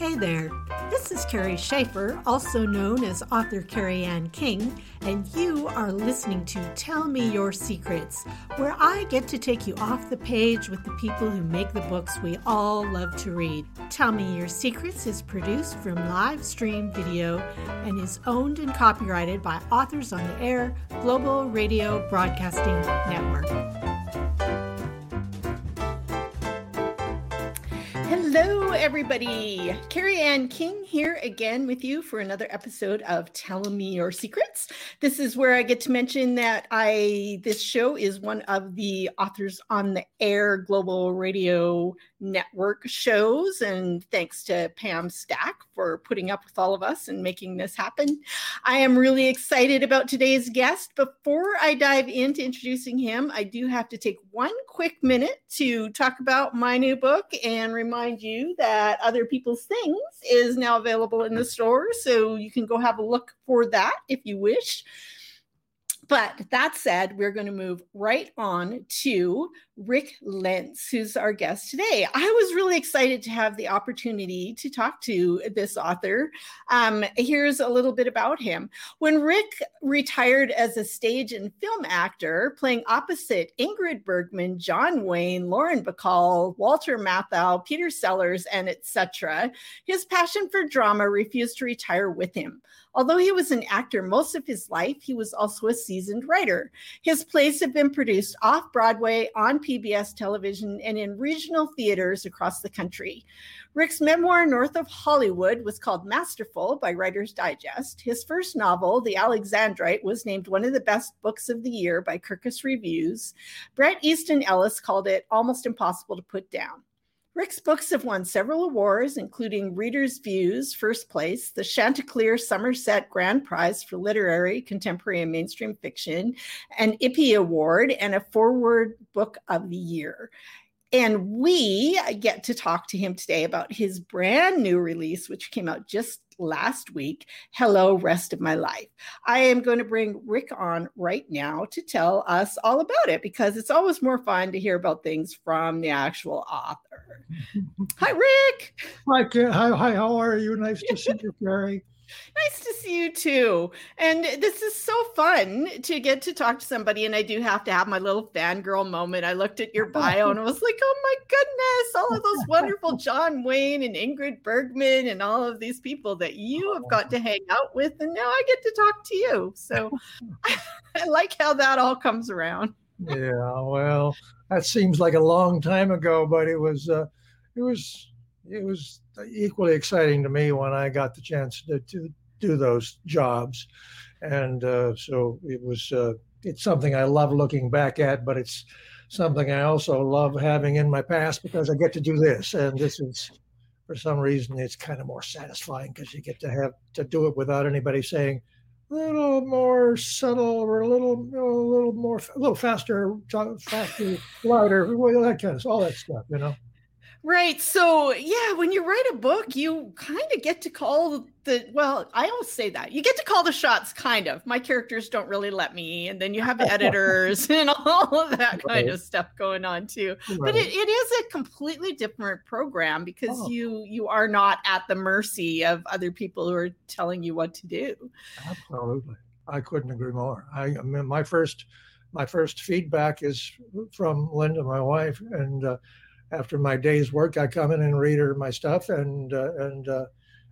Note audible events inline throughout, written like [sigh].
Hey there, this is Carrie Schaefer, also known as author Carrie Ann King, and you are listening to Tell Me Your Secrets, where I get to take you off the page with the people who make the books we all love to read. Tell Me Your Secrets is produced from live stream video and is owned and copyrighted by Authors on the Air Global Radio Broadcasting Network. Everybody. Carrie Ann King here again with you for another episode of Tell Me Your Secrets. This is where I get to mention that I this show is one of the authors on the Air Global Radio Network shows, and thanks to Pam Stack for putting up with all of us and making this happen. I am really excited about today's guest. Before I dive into introducing him, I do have to take one quick minute to talk about my new book and remind you that At other People's Things is now available in the store. So you can go have a look for that if you wish. But that said, we're going to move right on to Rick Lenz, who's our guest today. I was really excited to have the opportunity to talk to this author. Um, here's a little bit about him. When Rick retired as a stage and film actor, playing opposite Ingrid Bergman, John Wayne, Lauren Bacall, Walter Matthau, Peter Sellers, and etc., his passion for drama refused to retire with him. Although he was an actor most of his life, he was also a seasoned writer. His plays have been produced off Broadway, on PBS television, and in regional theaters across the country. Rick's memoir, North of Hollywood, was called Masterful by Writer's Digest. His first novel, The Alexandrite, was named one of the best books of the year by Kirkus Reviews. Bret Easton Ellis called it almost impossible to put down. Rick's books have won several awards, including Reader's Views, first place, the Chanticleer Somerset Grand Prize for Literary, Contemporary, and Mainstream Fiction, an IPPY Award, and a Foreword Book of the Year. And we get to talk to him today about his brand new release, which came out just last week, Hello, Rest of My Life. I am going to bring Rick on right now to tell us all about it because it's always more fun to hear about things from the actual author. [laughs] Hi, Rick. Hi, hi, hi, how are you? Nice to see you, Carrie. Nice to see you too. And this is so fun to get to talk to somebody. And I do have to have my little fangirl moment. I looked at your [laughs] bio and I was like, oh my goodness, all of those wonderful [laughs] John Wayne and Ingrid Bergman and all of these people that you have got to hang out with. And now I get to talk to you. So [laughs] I like how that all comes around. yeah, well, that seems like a long time ago, but it was, uh, it was, it was equally exciting to me when I got the chance to, to do those jobs, and uh, so it was. Uh, it's something I love looking back at, but it's something I also love having in my past because I get to do this, and this is for some reason it's kind of more satisfying because you get to have to do it without anybody saying a little more subtle or a little a little more a little faster faster louder that kind of all that stuff you know Right. So, yeah, when you write a book, you kind of get to call the, well, I always say that you get to call the shots, kind of. My characters don't really let me. And then you have editors [laughs] and all of that [laughs] kind of stuff going on too. Right. But it, it is a completely different program because oh. you you are not at the mercy of other people who are telling you what to do. Absolutely. I couldn't agree more. I, I mean, my first my first feedback is from Linda, my wife, and uh, after my day's work, I come in and read her my stuff, and uh, and uh,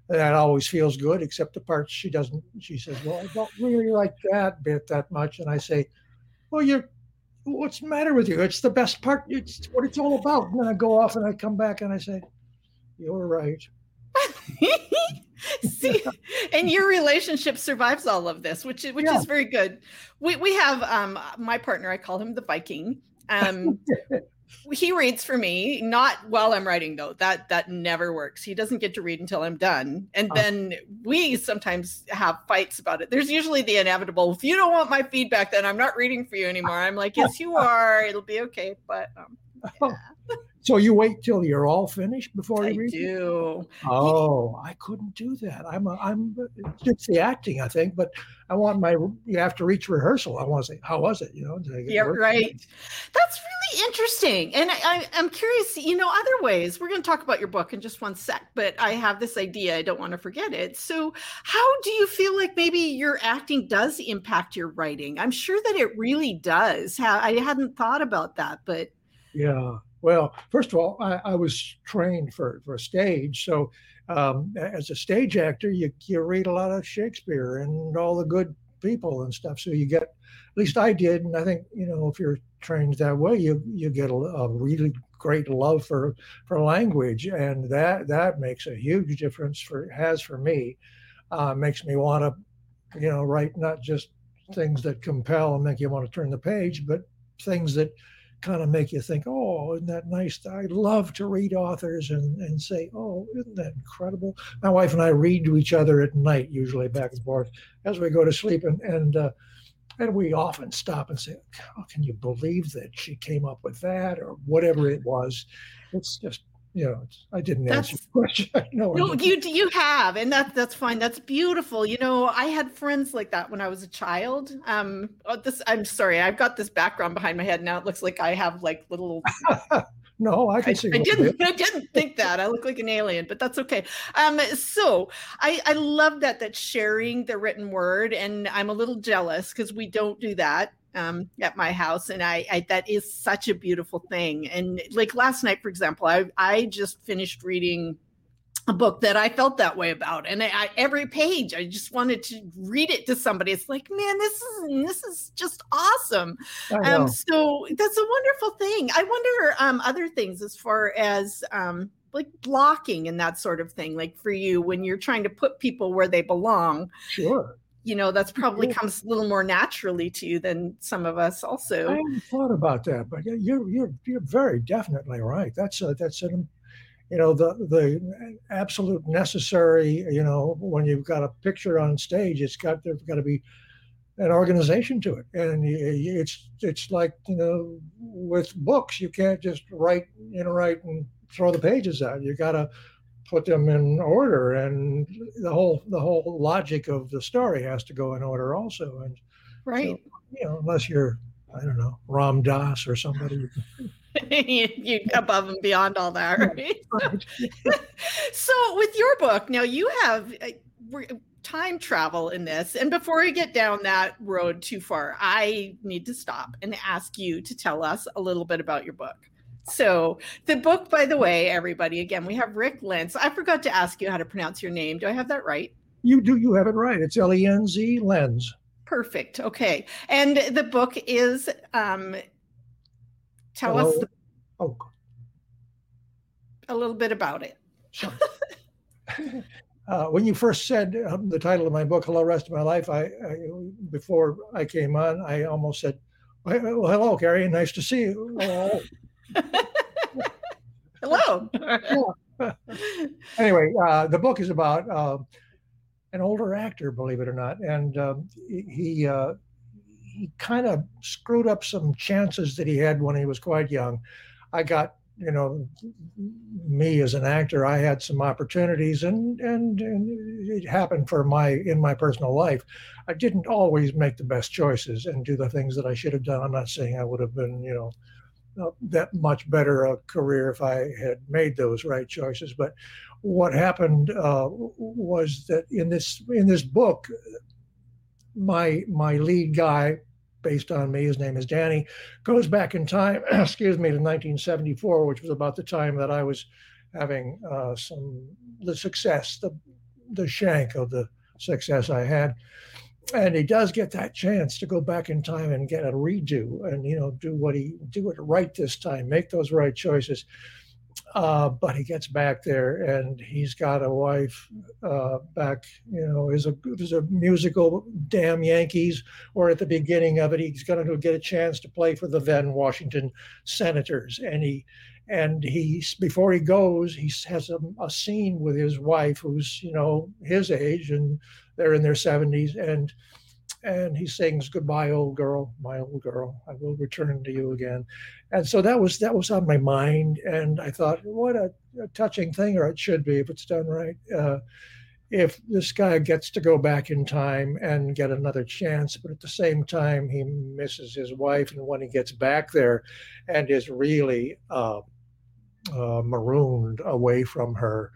that always feels good, except the parts she doesn't. She says, "Well, I don't really like that bit that much," and I say, "Well, you're." What's the matter with you? It's the best part. It's what it's all about. And then I go off and I come back and I say, "You're right." [laughs] See, and your relationship survives all of this, which is which yeah. is very good. We we have um my partner. I call him the Viking. Um, [laughs] he reads for me not while i'm writing though. That that never works. He doesn't get to read until i'm done. And oh. then we sometimes have fights about it. There's usually the inevitable if you don't want my feedback then i'm not reading for you anymore. I'm like yes you [laughs] are. It'll be okay. But um, yeah. So you wait till you're all finished before you I read? do. Oh, I couldn't do that. I'm a, I'm it's the acting, I think, but I want my you have to reach rehearsal. I want to say, how was it? You know? Yeah, right. That's really interesting, and I, am curious. You know, other ways. We're going to talk about your book in just one sec, but I have this idea. I don't want to forget it. So, how do you feel like maybe your acting does impact your writing? I'm sure that it really does. I hadn't thought about that, but yeah. Well, first of all, I, I was trained for for stage, so um, as a stage actor, you you read a lot of Shakespeare and all the good people and stuff. So you get, at least I did, and I think you know if you're trained that way, you you get a, a really great love for for language, and that that makes a huge difference for has for me. Uh, makes me want to, you know, write not just things that compel and make you want to turn the page, but things that kind of make you think, oh, isn't that nice? I love to read authors and, and say, oh, isn't that incredible? My wife and I read to each other at night, usually back and forth as we go to sleep. And, and, uh, and we often stop and say, can you believe that she came up with that or whatever it was? It's just you know, I didn't that's, answer your question. [laughs] no, no you you have, and that's that's fine. That's beautiful. You know, I had friends like that when I was a child. Um, oh, this I'm sorry, I've got this background behind my head now. It looks like I have like little. [laughs] no, I can see. I, I didn't. [laughs] I didn't think that. I look like an alien, but that's okay. Um, so I I love that that sharing the written word, and I'm a little jealous because we don't do that um, at my house, and I, I, that is such a beautiful thing. And like last night, for example, I I just finished reading a book that I felt that way about, and I, I, every page I just wanted to read it to somebody. It's like, man, this is this is just awesome. Um, so that's a wonderful thing. I wonder um, other things as far as um, like blocking and that sort of thing like for you when you're trying to put people where they belong sure you know that's probably comes a little more naturally to you than some of us also. i hadn't thought about that but you're you're you're very definitely right. That's a, that's an you know the the absolute necessary you know when you've got a picture on stage it's got there's got to be an organization to it. And it's it's like you know with books you can't just write you know write and throw the pages out. You got to put them in order and the whole the whole logic of the story has to go in order also and right. so, you know unless you're i don't know ram dass or somebody. [laughs] [laughs] You, you above and beyond all that right, [laughs] so with your book now you have uh, time travel in this and before we get down that road too far i need to stop and ask you to tell us a little bit about your book so the book, by the way, everybody, again, we have Rick Lenz. I forgot to ask you how to pronounce your name. Do I have that right? You do. You have it right. It's L E N Z Lenz. Perfect. Okay. And the book is um, tell Hello. us the, oh. a little bit about it. Sure. [laughs] uh, when you first said um, the title of my book, "Hello, Rest of My Life," I, I before I came on, I almost said, "Well, hello, Carrie. Nice to see you." [laughs] Hello. [laughs] anyway, uh, the book is about uh, an older actor, believe it or not, and um, he uh, he kind of screwed up some chances that he had when he was quite young. I got you know me as an actor i had some opportunities and, and and it happened for my in my personal life i didn't always make the best choices and do the things that i should have done i'm not saying i would have been you know that much better a career if I had made those right choices. But what happened uh, was that in this in this book, my my lead guy, based on me, his name is Danny, goes back in time. [clears throat] excuse me, to 1974, which was about the time that I was having uh, some the success, the the shank of the success I had and he does get that chance to go back in time and get a redo and you know do what he do it right this time make those right choices. Uh, but he gets back there and he's got a wife uh, back you know is a is a musical damn yankees or at the beginning of it he's going to get a chance to play for the then washington senators. And he and he before he goes he has a, a scene with his wife who's you know his age and they're in their 70s and and he sings "Goodbye, old girl, my old girl, I will return to you again," and so that was that was on my mind, and I thought, what a, a touching thing, or it should be if it's done right. Uh, if this guy gets to go back in time and get another chance, but at the same time he misses his wife, and when he gets back there, and is really uh, uh, marooned away from her,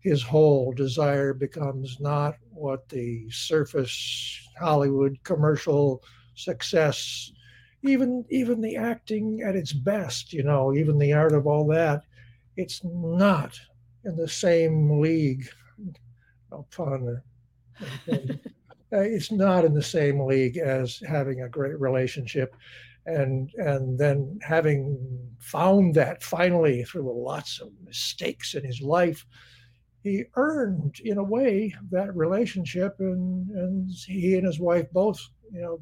his whole desire becomes not what the surface Hollywood commercial success, even even the acting at its best, you know, even the art of all that, it's not in the same league. No pun. [laughs] it's not in the same league as having a great relationship and and then having found that finally through lots of mistakes in his life he earned in a way that relationship and and he and his wife both you know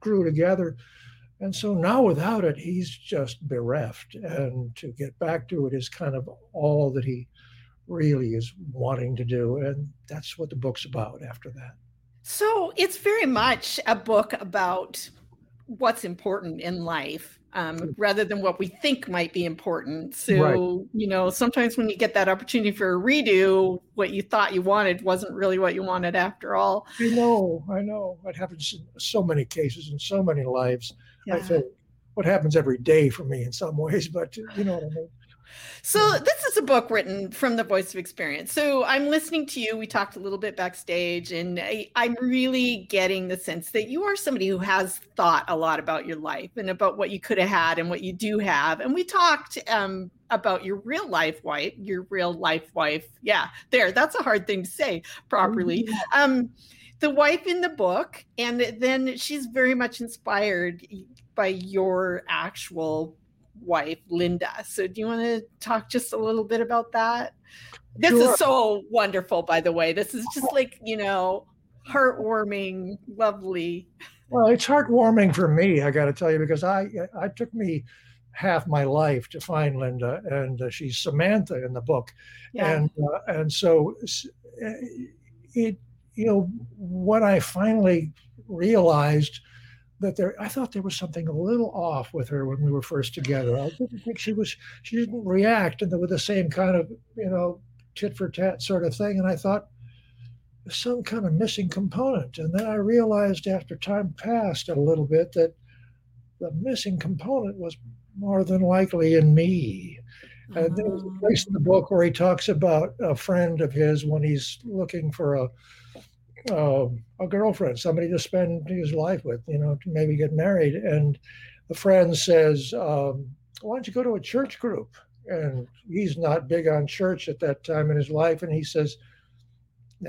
grew together. And so now without it he's just bereft. And to get back to it is kind of all that he really is wanting to do. And that's what the book's about after that. So it's very much a book about what's important in life um, rather than what we think might be important. So, right. you know, sometimes when you get that opportunity for a redo, what you thought you wanted wasn't really what you wanted after all. I know, I know. It happens in so many cases in so many lives. Yeah. I think what happens every day for me in some ways, [laughs] but you know what I mean. So this is a book written from the voice of experience. So I'm listening to you. We talked a little bit backstage, and I, am really getting the sense that you are somebody who has thought a lot about your life and about what you could have had and what you do have. And we talked um, about your real life wife, your real life wife. Yeah, there. That's a hard thing to say properly. Mm-hmm. Um, the wife in the book, and then she's very much inspired by your actual wife, Linda. So, do you want to talk just a little bit about that? This sure. is so wonderful, by the way. This is just like, you know, heartwarming, lovely. Well, it's heartwarming for me, I got to tell you, because I, I took me half my life to find Linda, and uh, she's Samantha in the book, yeah. and uh, and so uh, it, you know, when I finally realized that there I thought there was something a little off with her when we were first together. I didn't think she was she didn't react and with the same kind of, you know, tit for tat sort of thing. And I thought some kind of missing component. And then I realized after time passed a little bit that the missing component was more than likely in me. And there's a oh. place in the book where he talks about a friend of his when he's looking for a uh, a girlfriend, somebody to spend his life with, you know, to maybe get married. And a friend says, um, Why don't you go to a church group? And he's not big on church at that time in his life. And he says,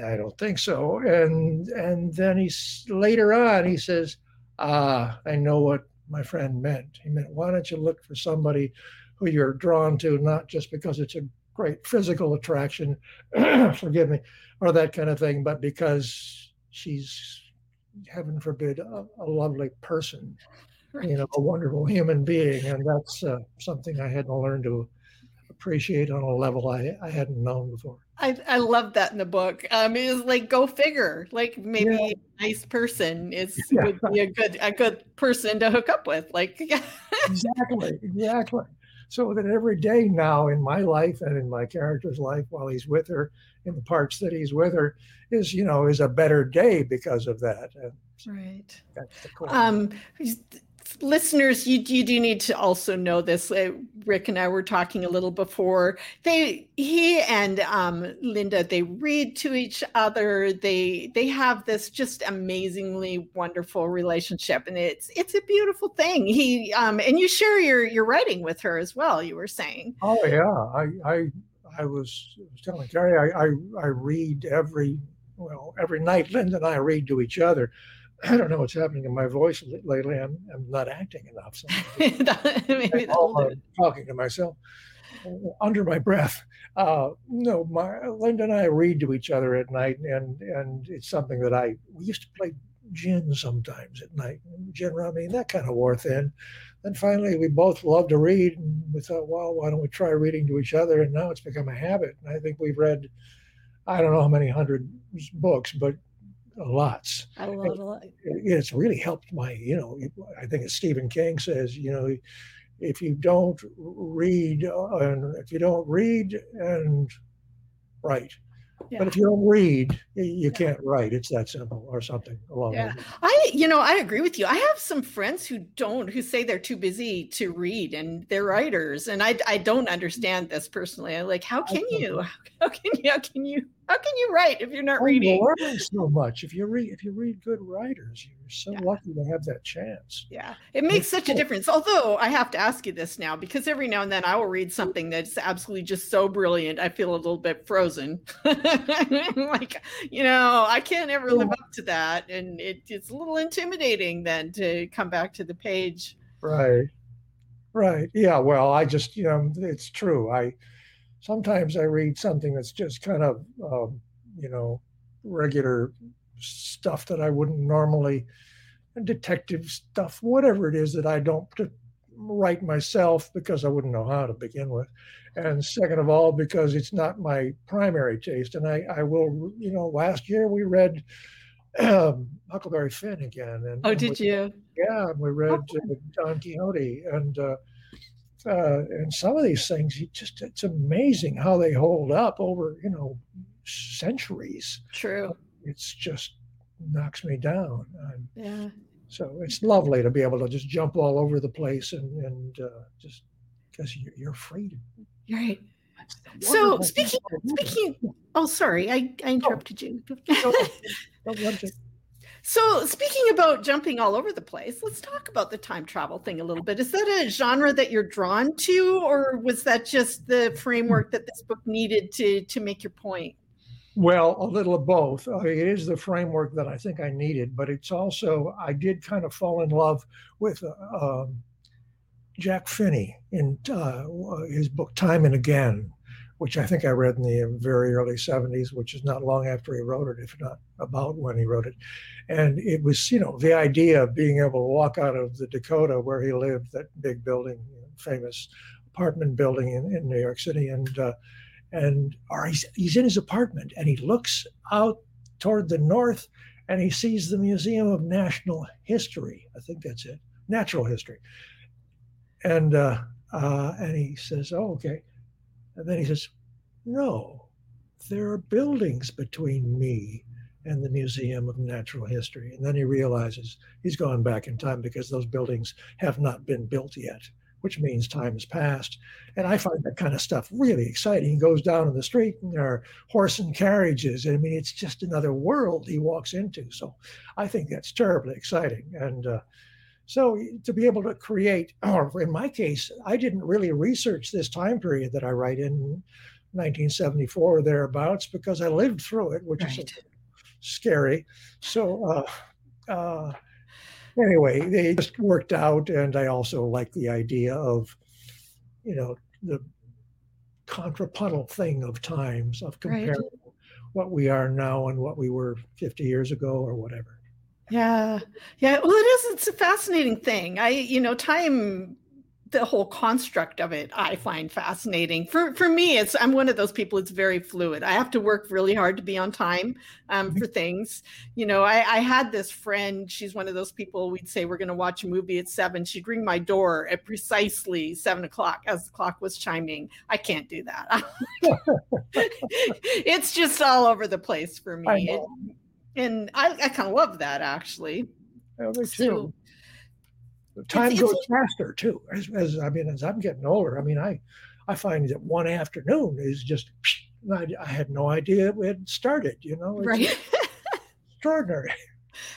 I don't think so. And and then he's later on he says, Ah, I know what my friend meant. He meant, why don't you look for somebody who you're drawn to, not just because it's a great physical attraction, [clears throat] forgive me, or that kind of thing, but because she's, heaven forbid, a, a lovely person, right. you know, a wonderful human being. And that's uh, something I had to learn to appreciate on a level I, I hadn't known before. I, I love that in the book. Um, it was like go figure. Like maybe yeah. a nice person is yeah. would be a good a good person to hook up with. Like [laughs] exactly, exactly so that every day now in my life and in my character's life while he's with her in the parts that he's with her is you know is a better day because of that. Right. that's the um listeners, you, you do need to also know this. Uh, Rick and I were talking a little before. They, he and um, Linda, they read to each other. They they have this just amazingly wonderful relationship, and it's it's a beautiful thing. He um, and you share your your writing with her as well. You were saying. Oh yeah, I I I was, telling Carrie I, I I read every well every night. Linda and I read to each other [clears throat] I don't know what's happening in my voice lately. I'm, I'm not acting enough. So [laughs] Maybe [laughs] I'm talking to myself under my breath. Uh, no, my, Linda and I read to each other at night, and and it's something that I we used to play gin sometimes at night, gin rummy, and that kind of wore thin. Then finally, we both love to read, and we thought, well, why don't we try reading to each other? And now it's become a habit. And I think we've read, I don't know how many hundred books, but lots. I love it. It's really helped my, you know, I think as Stephen King says, you know, if you don't read and if you don't read and write, yeah. But if you don't read, you can't write. It's that simple, or something along. Yeah, I, you know, I agree with you. I have some friends who don't, who say they're too busy to read, and they're writers, and I, I don't understand this personally. I like, how can you? How can you? How can you? How can you write if you're not oh, reading? learning [laughs] so much. If you read, if you read good writers, you're so yeah. lucky to have that chance. Yeah, it makes it's such cool. a difference. Although I have to ask you this now, because every now and then I will read something that's absolutely just so brilliant, I feel a little bit frozen. [laughs] like, you know, I can't ever live up to that, and it, it's a little intimidating then to come back to the page. Right. Right. Yeah. Well, I just, you know, it's true. I sometimes I read something that's just kind of, um, you know, regular stuff that I wouldn't normally, detective stuff, whatever it is that I don't write myself because I wouldn't know how to begin with. And second of all, because it's not my primary taste. And I, I will, you know, last year we read um, Huckleberry Finn again. And, oh, and did we, you? Yeah, and we read oh. Don Quixote. And, uh, uh, and some of these things, you just it's amazing how they hold up over you know centuries. True. It's just knocks me down. I'm, yeah. So it's lovely to be able to just jump all over the place and and uh, just because you're, you're free to. Right. So speaking speaking. Oh, sorry, I, I interrupted you. [laughs] So, speaking about jumping all over the place, let's talk about the time travel thing a little bit. Is that a genre that you're drawn to, or was that just the framework that this book needed to to make your point? Well, a little of both. It is the framework that I think I needed, but it's also I did kind of fall in love with uh, um, Jack Finney in uh, his book Time and Again, which I think I read in the very early 70s, which is not long after he wrote it, if not about when he wrote it. And it was, you know, the idea of being able to walk out of the Dakota where he lived, that big building, famous apartment building in, in New York City, and uh, and or he's he's in his apartment and he looks out toward the north and he sees the Museum of National History. I think that's it, natural history. And uh, uh, and he says, "Oh, okay." And then he says, No, there are buildings between me and the Museum of Natural History. And then he realizes he's gone back in time because those buildings have not been built yet, which means time has passed. And I find that kind of stuff really exciting. He goes down in the street and there are horse and carriages. I mean, it's just another world he walks into. So I think that's terribly exciting. And uh, so to be able to create, [clears throat] or in my case, I didn't really research this time period that I write in 1974 or thereabouts because I lived through it, which right. is scary. So uh, uh, anyway, they just worked out, and I also like the idea of, you know, the contrapuntal thing of times of comparing right. what we are now and what we were 50 years ago or whatever. Yeah. Yeah. Well, it is. It's a fascinating thing. I, you know, time, the whole construct of it, I find fascinating. For for me, it's I'm one of those people. It's very fluid. I have to work really hard to be on time um, mm-hmm. for things. You know, I, I had this friend. She's one of those people. We'd say we're going to watch a movie at seven. She'd ring my door at precisely seven o'clock as the clock was chiming. I can't do that. [laughs] [laughs] it's just all over the place for me. It, and I, I kind of love that actually. Yeah, me too. So, time it's, goes it's, faster too. As, as, I mean, as I'm getting older, I mean, I I find that one afternoon is just I, I had no idea it had started. You know, it's right? [laughs] extraordinary.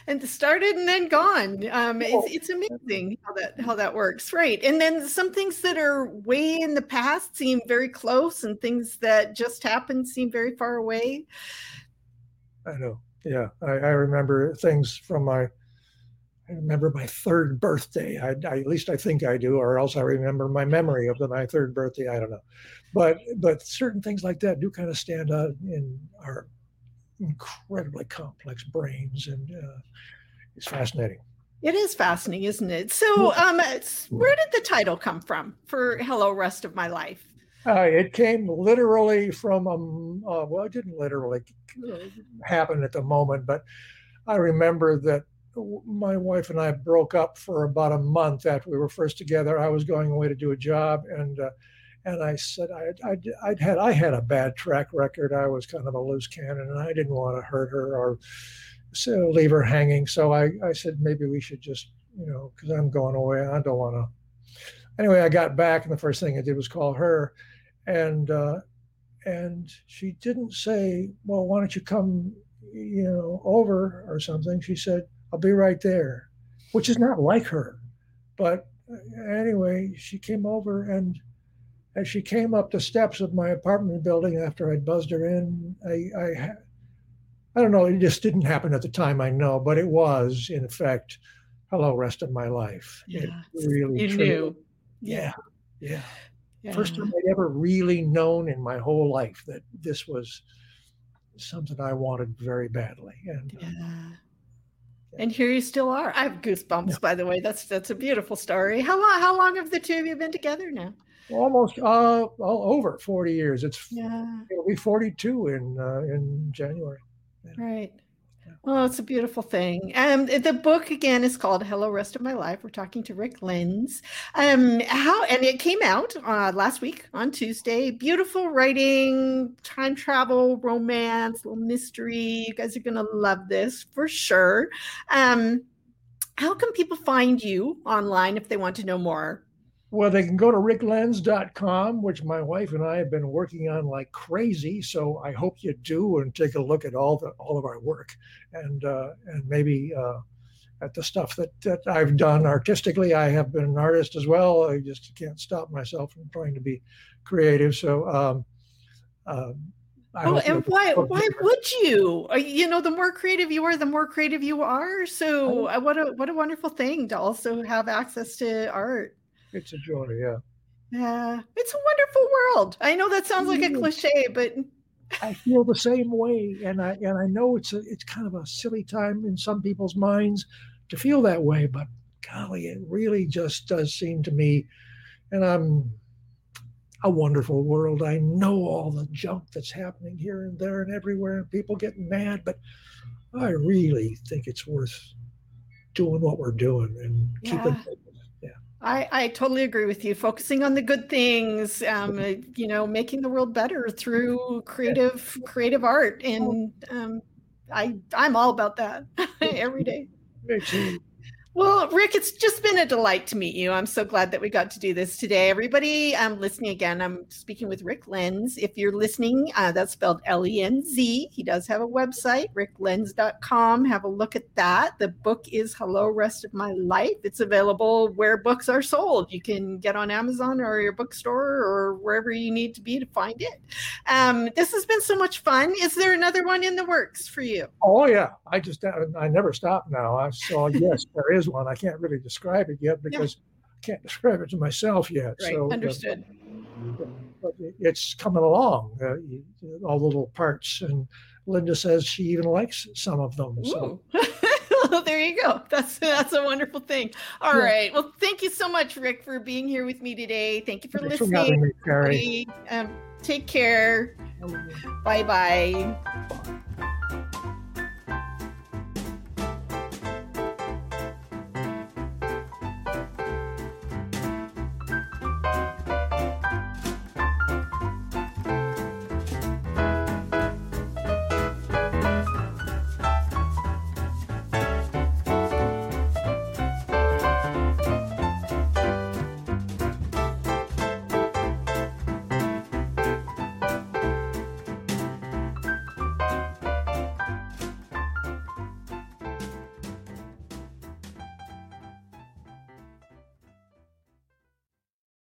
And started and then gone. Um, it's, oh. it's amazing how that how that works, right? And then some things that are way in the past seem very close, and things that just happened seem very far away. I know yeah, I, I, remember things from my. I remember my third birthday. I, I, at least I think I do, or else I remember my memory of the, my third birthday. I don't know, but but certain things like that do kind of stand out in our incredibly complex brains, and uh, it's fascinating. It is fascinating, isn't it? So, um, where did the title come from for "Hello, Rest of My Life"? Uh, it came literally from a uh, well, it didn't literally happen at the moment, but I remember that my wife and I broke up for about a month after we were first together. I was going away to do a job, and uh, and I said I I'd, I'd, had I had a bad track record. I was kind of a loose cannon, and I didn't want to hurt her or so leave her hanging. So I I said maybe we should just you know because I'm going away. I don't want to. Anyway, I got back, and the first thing I did was call her, and uh, and she didn't say, well, why don't you come you know, over or something, she said, I'll be right there, which is not like her. But uh, anyway, she came over and as she came up the steps of my apartment building after I'd buzzed her in, I, I, I don't know, it just didn't happen at the time, I know, but it was, in effect, hello, rest of my life. Yeah. It really you knew. Yeah. yeah. Yeah. First time I'd ever really known in my whole life that this was something I wanted very badly. And uh, yeah. And here you still are. I have goosebumps, yeah. by the way. That's that's a beautiful story. How long how long have the two of you been together now? Almost uh all over 40 years. It's yeah. It'll be 42 in uh, in January. Yeah. Right. Well, it's a beautiful thing. Um, the book again is called "Hello, Rest of My Life." We're talking to Rick Lenz. Um, how and it came out uh, last week on Tuesday. Beautiful writing, time travel, romance, little mystery. You guys are gonna love this for sure. Um, how can people find you online if they want to know more? Well, they can go to ricklenz.com, which my wife and I have been working on like crazy. So I hope you do and take a look at all the all of our work and uh, and maybe uh, at the stuff that, that I've done artistically. I have been an artist as well. I just can't stop myself from trying to be creative. So um, uh, Oh, and why why would you? Uh, you know, the more creative you are, the more creative you are. So uh, what a what a wonderful thing to also have access to art it's a joy. Yeah. Yeah, it's a wonderful world. I know that sounds like a mm. cliche, but [laughs] I feel the same way, and I and I know it's a it's kind of a silly time in some people's minds to feel that way, but golly, it really just does seem to me, and I'm a wonderful world. I know all the junk that's happening here and there and everywhere, and people getting mad, but I really think it's worth doing what we're doing and yeah. keeping I, I totally agree with you. Focusing on the good things, um, uh, you know, making the world better through creative creative art, and um, I I'm all about that [laughs] every day. Well, Rick, it's just been a delight to meet you. I'm so glad that we got to do this today. Everybody, I'm listening again. I'm speaking with Rick Lenz. If you're listening, uh, that's spelled L E N Z. He does have a website, ricklenz.com. Have a look at that. The book is Hello, Rest of My Life. It's available where books are sold. You can get on Amazon or your bookstore or wherever you need to be to find it. Um, this has been so much fun. Is there another one in the works for you? Oh, yeah. I just, I never stop now. I saw, [laughs] yes, there is one. I can't really describe it yet because yeah. I can't describe it to myself yet. Right. So, Understood. But, but it's coming along, uh, all the little parts. And Linda says she even likes some of them. So. [laughs] well, there you go. That's that's a wonderful thing. All yeah. right. Well, thank you so much, Rick, for being here with me today. Thank you for Thanks listening. For me, um, take care. Bye-bye. bye bye